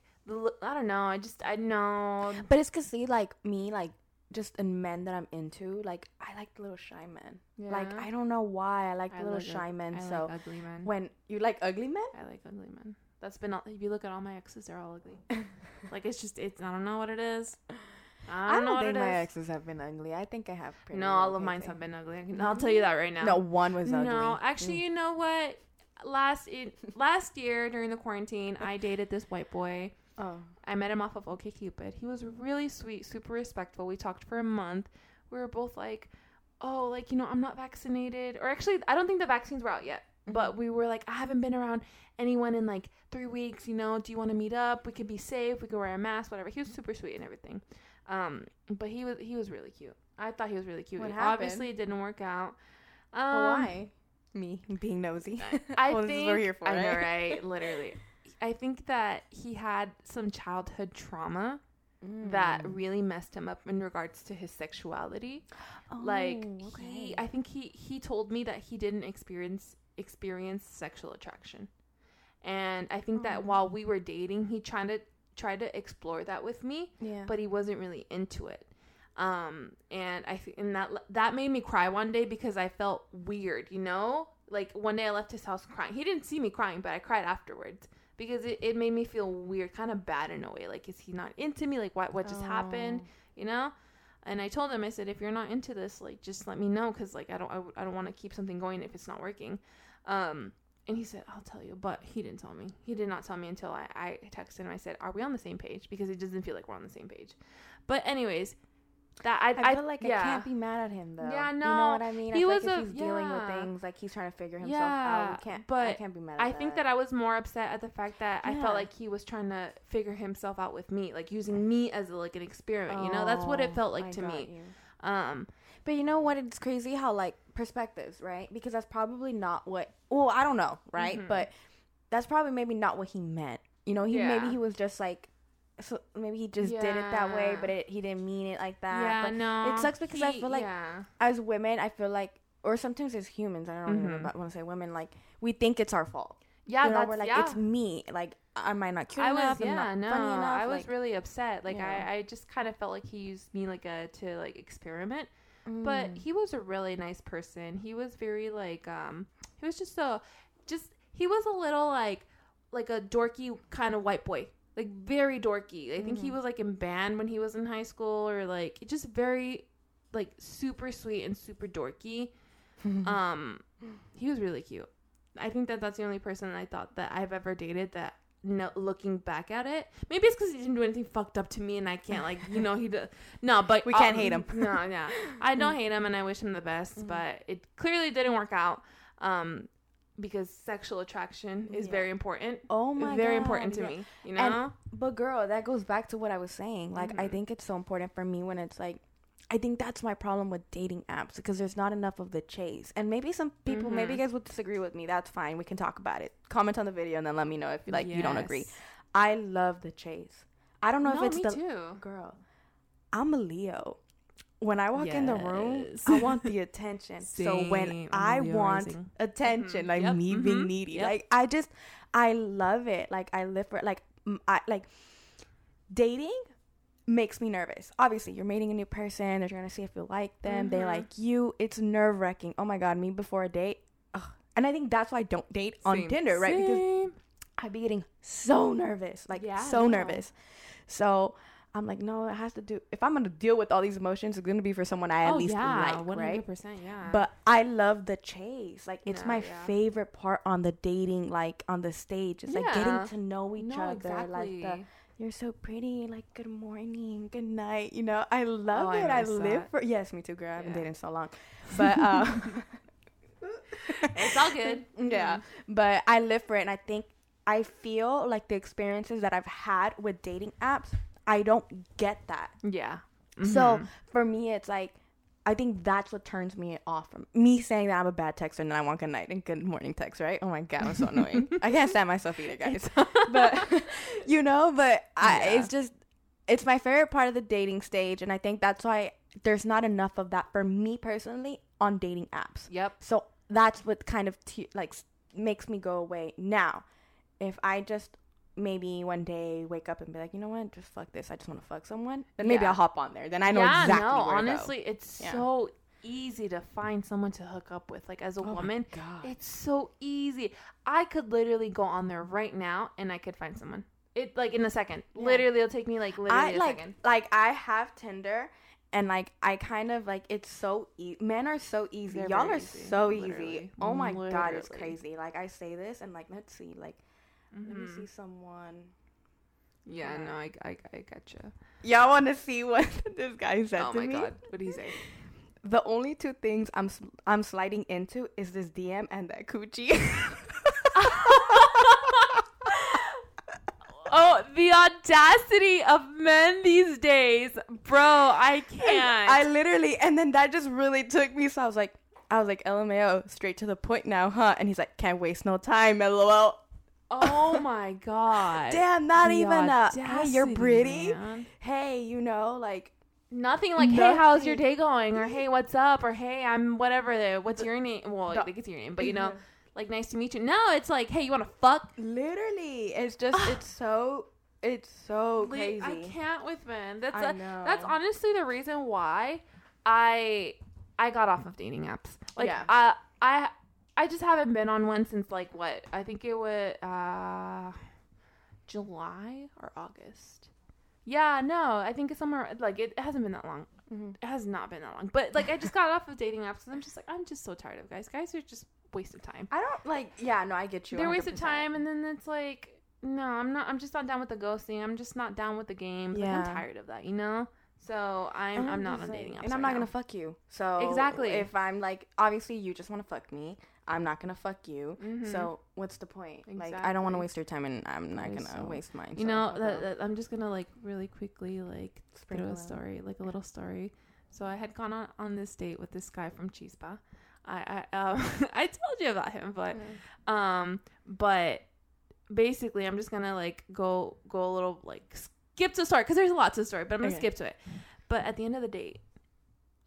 I don't know. I just I know. but it's cause see, like me, like just in men that I'm into, like I like the little shy men. Like I don't know why I like the I little like shy men. I so like ugly men. when you like ugly men, I like ugly men. That's been all, if you look at all my exes, they're all ugly. like it's just it's I don't know what it is. I I don't, don't, know what think my exes have been ugly. I think I have. Pretty no, all of mine have been ugly. I I'll tell you that right now. No, one was ugly. No, actually, Mm. you know what? Last it, last year during the quarantine, I dated this white boy. Oh. I met him off of OkCupid. He was really sweet, super respectful. We talked for a month. We were both like, "Oh, like you know, I'm not vaccinated." Or actually, I don't think the vaccines were out yet. But we were like, "I haven't been around anyone in like three weeks. You know, do you want to meet up? We could be safe. We could wear a mask, whatever." He was super sweet and everything. Um, but he was he was really cute. I thought he was really cute. What happened? Obviously, it didn't work out. Um, why? Me being nosy. I well, think this is what we're here for, I know, right? Literally, I think that he had some childhood trauma Mm. that really messed him up in regards to his sexuality. like Oh, he, I think he he told me that he didn't experience experience sexual attraction, and I think that Oh. while we were dating, he tried to tried to explore that with me, yeah. but he wasn't really into it. Um, and I think and that that made me cry one day because I felt weird, you know. Like one day I left his house crying. He didn't see me crying, but I cried afterwards because it, it made me feel weird, kind of bad in a way. Like, is he not into me? Like, what what just happened? Oh. You know. And I told him, I said, if you're not into this, like, just let me know, cause like I don't I, I don't want to keep something going if it's not working. Um, and he said, I'll tell you, but he didn't tell me. He did not tell me until I, I texted him. I said, Are we on the same page? Because it doesn't feel like we're on the same page. But anyways, that I I I, feel like yeah. I can't be mad at him though. Yeah, no, You no. know what I mean? I He feel was like a- he's dealing with things like he's trying to figure himself out. Yeah, We can't. I can't be mad. At I think that I was more upset at the fact that I felt like he was trying to figure himself out with me, like using me as like an experiment. You know, that's what it Oh, felt like I to me. you. Um, But you know what? It's crazy how like perspectives, right? Because that's probably not what. Well, I don't know, right? Mhm. But that's probably maybe not what he meant. You know, he maybe he was just like. So maybe he just did it that way, but it, he didn't mean it like that. yeah, but no, it sucks because I feel like yeah. as women, I feel like, or sometimes as humans, I don't even Mhm. want to say women, like we think it's our fault. Yeah, you know, that's we're like yeah. it's me. Like am I not cute I enough? was yeah, not no, funny enough. I was like, really upset. Like Yeah. I, I just kind of felt like he used me like a to like experiment. But mm, he was a really nice person. He was very like um he was just a just he was a little like like a dorky kind of white boy. Like very dorky. I think he Mhm. was like in band when he was in high school or like just very like super sweet and super dorky. Um he was really cute. I think that that's the only person I thought that I've ever dated that no, looking back at it, maybe it's because he didn't do anything fucked up to me, and I can't like you know he did no, but We can't um, hate him. No, yeah, I don't hate him, and I wish him the best, Mhm. but it clearly didn't work out. Um, because sexual attraction is Yeah. very important. oh my very God, important to yeah. me. You And- know. But girl, that goes back to what I was saying. Like I Mhm. think it's so important for me when it's like I think that's my problem with dating apps because there's not enough of the chase. And maybe some people, maybe you Mhm. guys would disagree with me. That's fine. We can talk about it. Comment on the video and then let me know if you like you don't agree. I love the chase. I don't know no, if it's me the too. girl. I'm a Leo. When I walk in the room, I want the attention. so when I want rising. attention, Mhm. like Yep. me being Mhm. needy, Yep. like I just, I love it. Like I live for it. Like I like dating makes me nervous. Obviously, you're meeting a new person. They're trying to see if you like them. They Mhm. like you. It's nerve wracking. Oh my god, me before a date. Ugh. And I think that's why I don't date on Same. Tinder, right? Because I'd be getting so nervous, like Yeah, so nervous. So I'm like, no, it has to do. If I'm gonna deal with all these emotions, it's gonna be for someone I at oh least yeah, like, one right? hundred percent. Yeah. But I love the chase. Like it's No, my yeah. favorite part on the dating, like on the stage. It's like getting to know each no, other. exactly. Like the you're so pretty. Like good morning, good night. You know, I love Oh, it. I, miss live that. for. Yes, me too, girl. I haven't Yeah. dated so long, but um, it's all good. yeah, but I live for it, and I think I feel like the experiences that I've had with dating apps, I don't get that. Yeah. So Mhm. for me, it's like I think that's what turns me off from me saying that I'm a bad texter and then I want good night and good morning text, right? Oh my god, I'm so annoying. I can't stand myself either, guys. but you know, but I, Yeah. it's just it's my favorite part of the dating stage, and I think that's why there's not enough of that for me personally on dating apps. Yep. So that's what kind of t- like makes me go away. Now, if I just maybe one day wake up and be like, you know what, just fuck this. I just want to fuck someone. Then maybe Yeah. I'll hop on there. Then I know yeah, exactly no, honestly, it's Yeah. so easy to find someone to hook up with. Like as a. Oh woman, it's so easy. I could literally go on there right now and I could find someone. It like in a second. Yeah. Literally, it'll take me like literally I a like second. like I have Tinder. And like I kind of like it's so e- men are so easy. They're Y'all are easy, so easy. literally. Oh my god, it's crazy. Like I say this and like let's see, like let me see mm-hmm. someone. Yeah, Yeah. no, I I, I gotcha. Y'all want to see what this guy said Oh to my me? god, what do you say? The only two things I'm I'm sliding into is this DM and that coochie. oh, the audacity of men these days, bro! I can't. I literally, and then that just really took me. So I was like, I was like, LMAO, straight to the point now, huh? And he's like, can't waste no time, lol. Oh my god. Damn, not The even a, hey, you're pretty. man. Hey, you know, like, Nothing like, hey, how's your day going? Or hey, what's up? Or hey, I'm whatever. The, what's your name? Well, I think it's your name, but you know, Yeah. like, nice to meet you. No, it's like, hey, you want to fuck? literally, it's just, it's so, it's so crazy. I can't with men. That's I a, that's honestly the reason why I I got off of dating apps. Like, Yeah. uh, I I just haven't been on one since like what? I think it was uh July or August. Yeah, no, I think it's somewhere like it hasn't been that long. Mhm. It has not been that long. But like I just got off of dating apps because I'm just like I'm just so tired of guys. Guys are just waste of time. I don't like, yeah, no, I get you. They're a waste of time, and then it's like no, I'm not. I'm just not down with the ghosting. I'm just not down with the games. Like, Yeah. I'm tired of that. You know. So I'm I'm not on like- dating apps. And I'm right not gonna fuck you. So Exactly. if I'm like, obviously you just want to fuck me, I'm not gonna fuck you. Mhm. So what's the point? Like I don't want to waste your time, and I'm not gonna so, waste mine. You know that, that I'm just gonna like really quickly like throw a story, like a little story. So I had gone on on this date with this guy from Chispa. I I um I told you about him, but um but basically I'm just gonna like go go a little like skip to the story because there's a lot to story, but I'm gonna Okay. skip to it. But at the end of the date,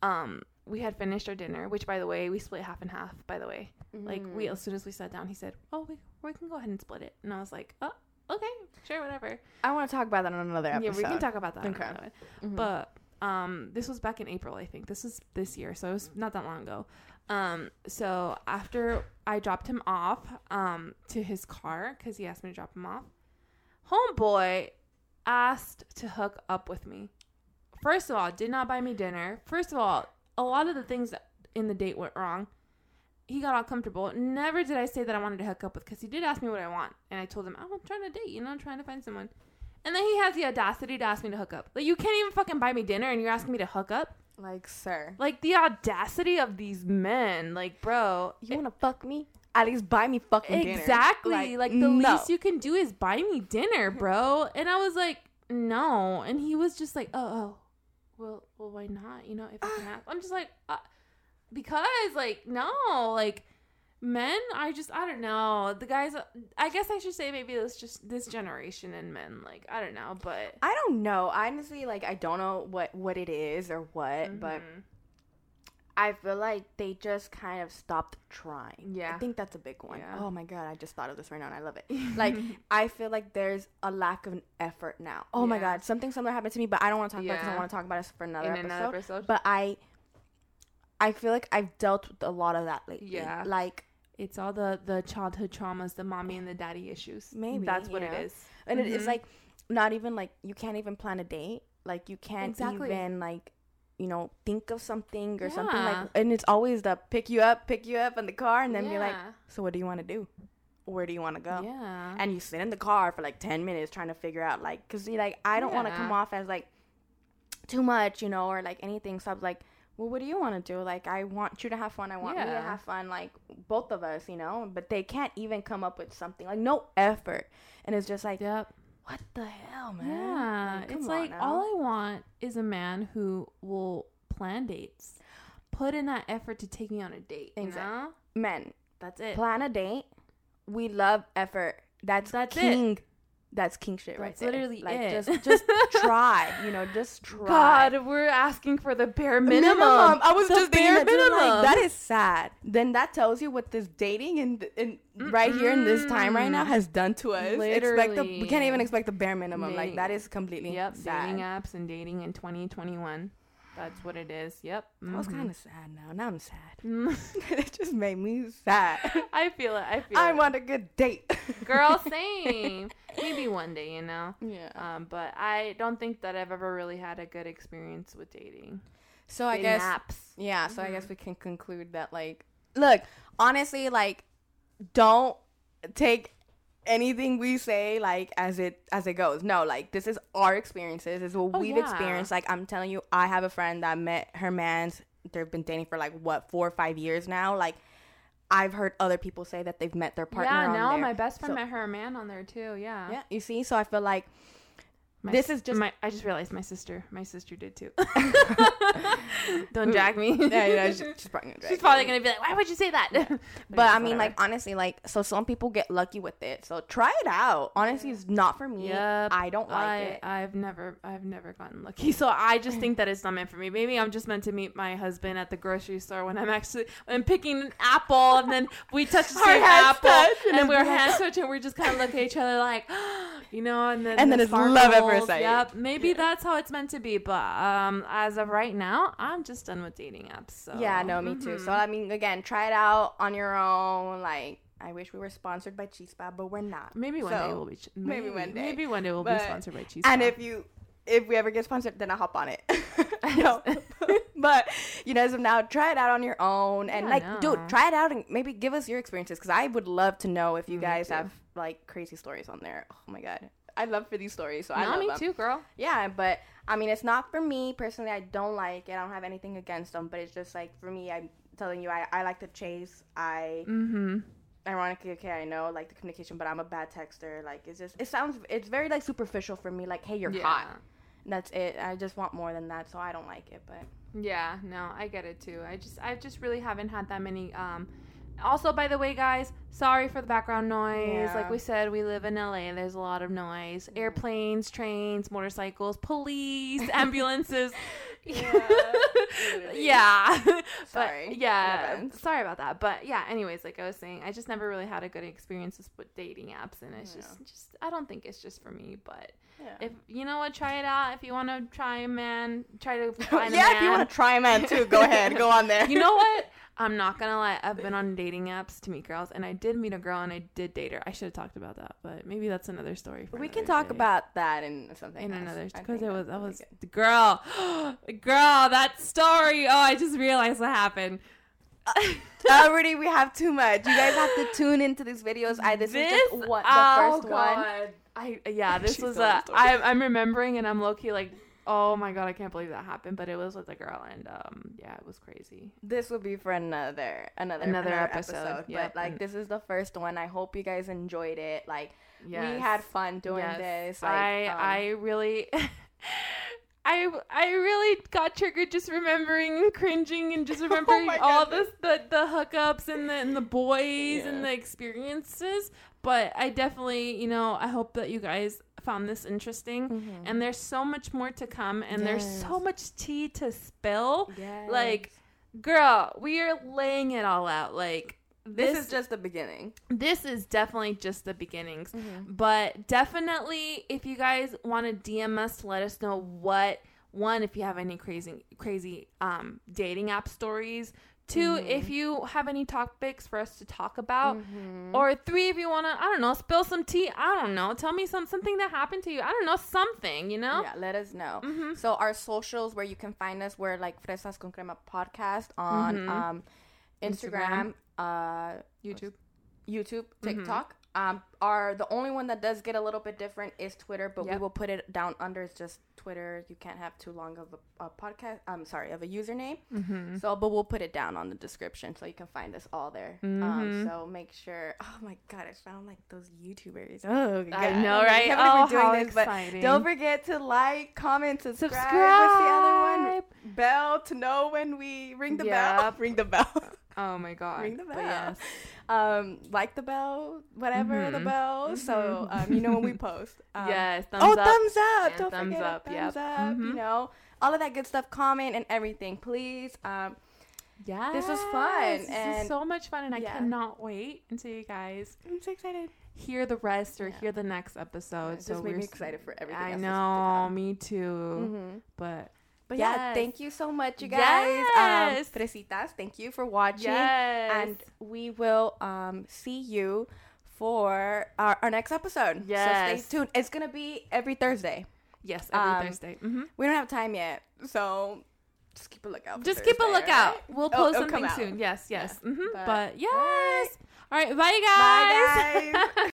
um we had finished our dinner, which by the way we split half and half. By the way, like we Mm. as soon as we sat down, he said, "Oh, we we can go ahead and split it," and I was like, "Oh, okay, sure, whatever." I want to talk about that on another episode. Yeah, we can talk about that. Okay. Mhm. But um, this was back in April, I think. This is this year, so it was not that long ago. Um, so after I dropped him off um to his car because he asked me to drop him off, homeboy asked to hook up with me. First of all, did not buy me dinner. First of all, a lot of the things in the date went wrong. He got all comfortable. Never did I say that I wanted to hook up with because he did ask me what I want, and I told him oh, I'm trying to date. You know, I'm trying to find someone. And then he has the audacity to ask me to hook up. Like you can't even fucking buy me dinner, and you're asking me to hook up. like, sir, Like the audacity of these men. Like, bro, you want to fuck me? At least buy me fucking dinner. Exactly. Like, the no. least you can do is buy me dinner, bro. And I was like, no. And he was just like, oh, oh, well, well, why not? You know, if I can ask, I'm just like, uh, because like no, like men i just i don't know the guys i guess i should say maybe it's just this generation and men like i don't know but I don't know. Honestly, like I don't know what what it is or what, but Mhm. I feel like they just kind of stopped trying. Yeah. I think that's a big one. Yeah. Oh my god, I just thought of this right now and I love it. Like I feel like there's a lack of an effort now. Oh my god, something similar happened to me, but I don't want to talk about it because I want to talk about it for another in episode. another episode But I I feel like I've dealt with a lot of that lately. Yeah. Like it's all the the childhood traumas the mommy and the daddy issues Maybe, that's what yeah. it is and it, it's Mhm. like not even like you can't even plan a date. Like you can't Exactly. even like you know think of something or something like and it's always the pick you up, pick you up in the car and then be like, "So what do you want to do? Where do you want to go?" yeah. And you sit in the car for like 10 minutes trying to figure out like because you like i don't want to come off as like too much you know or like anything. So i'm like well what do you want to do? Like i want you to have fun. I want me to have fun like both of us you know? But they can't even come up with something like no effort. And it's just like yep what the hell man? Yeah Like, it's like now. all i want is a man who will plan dates put in that effort to take me on a date you know? Men that's it. plan a date. We love effort. That's That's it. That's king shit right That's there literally like it. just just try you know just try god we're asking for the bare minimum, minimum. I was The just bare minimum. like that is sad. Then that tells you what this dating and and right here in this time right now has done to us. Expect the, we can't even expect the bare minimum. Like that is completely Yep, sad. dating apps and dating in 2021. That's what it is. Yep. I was mhm. kind of sad now. Now I'm sad. Mm. it just made me sad. I feel it. I feel I it. want a good date. Girl, same. Maybe one day, you know. Yeah. Um, but I don't think that I've ever really had a good experience with dating. So I guess apps. Yeah, so I Mhm. guess we can conclude that like look, honestly like don't take anything we say like as it as it goes. No, like this is our experiences. This is what Oh, we've yeah. experienced. Like I'm telling you, I have a friend that met her man's they've been dating for like what, 4 or 5 years now. Like I've heard other people say that they've met their partner yeah, now my best friend So- met her man on there too. Yeah. Yeah, you see? So I feel like My This is just- my. I just realized my sister. My sister did too. Don't drag me. yeah, yeah, she's, she's probably gonna drag She's probably gonna be like, "Why would you say that?" But I mean, like honestly, like so some people get lucky with it. So try it out. Honestly, it's not for me. Yep. I don't like I, it. I've never I've never gotten lucky. So I just think that it's not meant for me. Maybe I'm just meant to meet my husband at the grocery store when I'm actually when I'm picking an apple and then we touch the same apple and, and we're be like- hands touch and we're just kind of look at each other like you know and then And then it's love at sight. Yep. Maybe that's how it's meant to be. But um as of right now, I'm just done with dating apps. So yeah, no, me too. So mhm. I mean, again, try it out on your own. Like I wish we were sponsored by Chispa, but we're not. maybe one So, day we'll be ch- maybe one day. Maybe one day we'll be sponsored by Cheese. And if you if we ever get sponsored, then I'll hop on it. no. but you know, as of now, try it out on your own and Yeah, like, no. dude, try it out and maybe give us your experiences because I would love to know if you Me guys too. have like crazy stories on there. Oh my god, I love for these stories. So I love me them. too, girl. Yeah, but I mean, it's not for me personally. I don't like it. I don't have anything against them, but it's just like for me. I'm telling you, I, I like to chase. I Mm-hmm. ironically, okay, I know like the communication, but I'm a bad texter. Like it's just it sounds it's very like superficial for me. Like, hey, you're hot. That's it. I just want more than that, so I don't like it. But Yeah, no, I get it too. I just I just really haven't had that many um also by the way guys, sorry for the background noise. Yeah. Like we said, we live in LA. There's a lot of noise. Mm. Airplanes, trains, motorcycles, police, ambulances. yeah. But, Sorry. yeah. No. Sorry about that. But yeah, anyways, like I was saying, I just never really had a good experiences with dating apps and it's Yeah. just just I don't think it's just for me, but yeah. if you know what, try it out. If you want to try a man, try to find a man. yeah, if you want to try a man too, go ahead, go on there. You know what? I'm not gonna lie. I've been on dating apps to meet girls, and I did meet a girl, and I did date her. I should have talked about that, but maybe that's another story. For we can talk day. about that in something in else. another I because it was that was good. the girl, girl. That story. Oh, I just realized what happened. Already, we have too much. You guys have to tune into these videos. I this, is just what the oh, first one. I yeah, this was a. I'm I'm remembering, and I'm low key like, oh my god, I can't believe that happened. But it was with a girl, and um, yeah, it was crazy. This will be for another another Another episode, yep, But like this is the first one. I hope you guys enjoyed it. Like Yes. we had fun doing Yes. this. Like, I um, I really I I really got triggered just remembering and cringing and just remembering my all this the the hookups and the and the boys Yeah. and the experiences. But I definitely, you know, I hope that you guys found this interesting. And there's so much more to come and there's so Mm-hmm. Much tea to spill. Yes. Like, girl, we are laying it all out. Like this, is just the beginning. this is definitely just the beginnings. Mm-hmm. But definitely, if you guys want to DM us to let us know what one, if you have any crazy, crazy um, dating app stories. 2 Mm-hmm. if you have any topics for us to talk about, Mm-hmm. or three, if you want to, I don't know, spill some tea. I don't know, tell me some something that happened to you. I don't know, something, you know. Yeah, let us know. Mm-hmm. So our socials where you can find us, we're like Fresas con Crema podcast on Mhm. um, Instagram, uh, YouTube. YouTube, Mm-hmm. TikTok. Um, are the only one that does get a little bit different is Twitter, but we will put it down under. It's just Twitter. You can't have too long of a, a podcast. I'm sorry, of a username. Mm-hmm. So, but we'll put it down on the description so you can find us all there. Um, Mhm. so make sure. Oh my god, I sound like those YouTubers. Oh, God. I know, right? believe Oh, doing how this, but exciting. don't forget to like, comment, subscribe. Subscribe. What's the other one? Bell to know when we ring the bell. Ring the bell. Oh my god. Ring the But bell. yes. um, like the bell, whatever the Mhm. So um, you know when we post. Um, yes. Thumbs oh, up. thumbs up! and Don't thumbs forget up, a yep. thumbs up. You Mhm. know all of that good stuff. Comment and everything, please. Um, Yes. This was fun, This and- is so much fun, and I cannot wait until you guys I'm so excited. hear the rest or Yeah. hear the next episode. It so just made we're me excited for everything. I know, me too. Mm-hmm. But But yeah, thank you so much, you guys. Yes. Um, Fresitas, thank you for watching. yes, And we will um, see you for our, our next episode. So Yes. stay tuned. It's going to be every Thursday. yes, every um, Thursday. hmm We don't have time yet. So just keep a lookout. Just keep a lookout. alright? We'll Oh, post something soon. Yes, yes. Yeah. hmm But- But, yes. All right. Bye, guys. Bye, guys.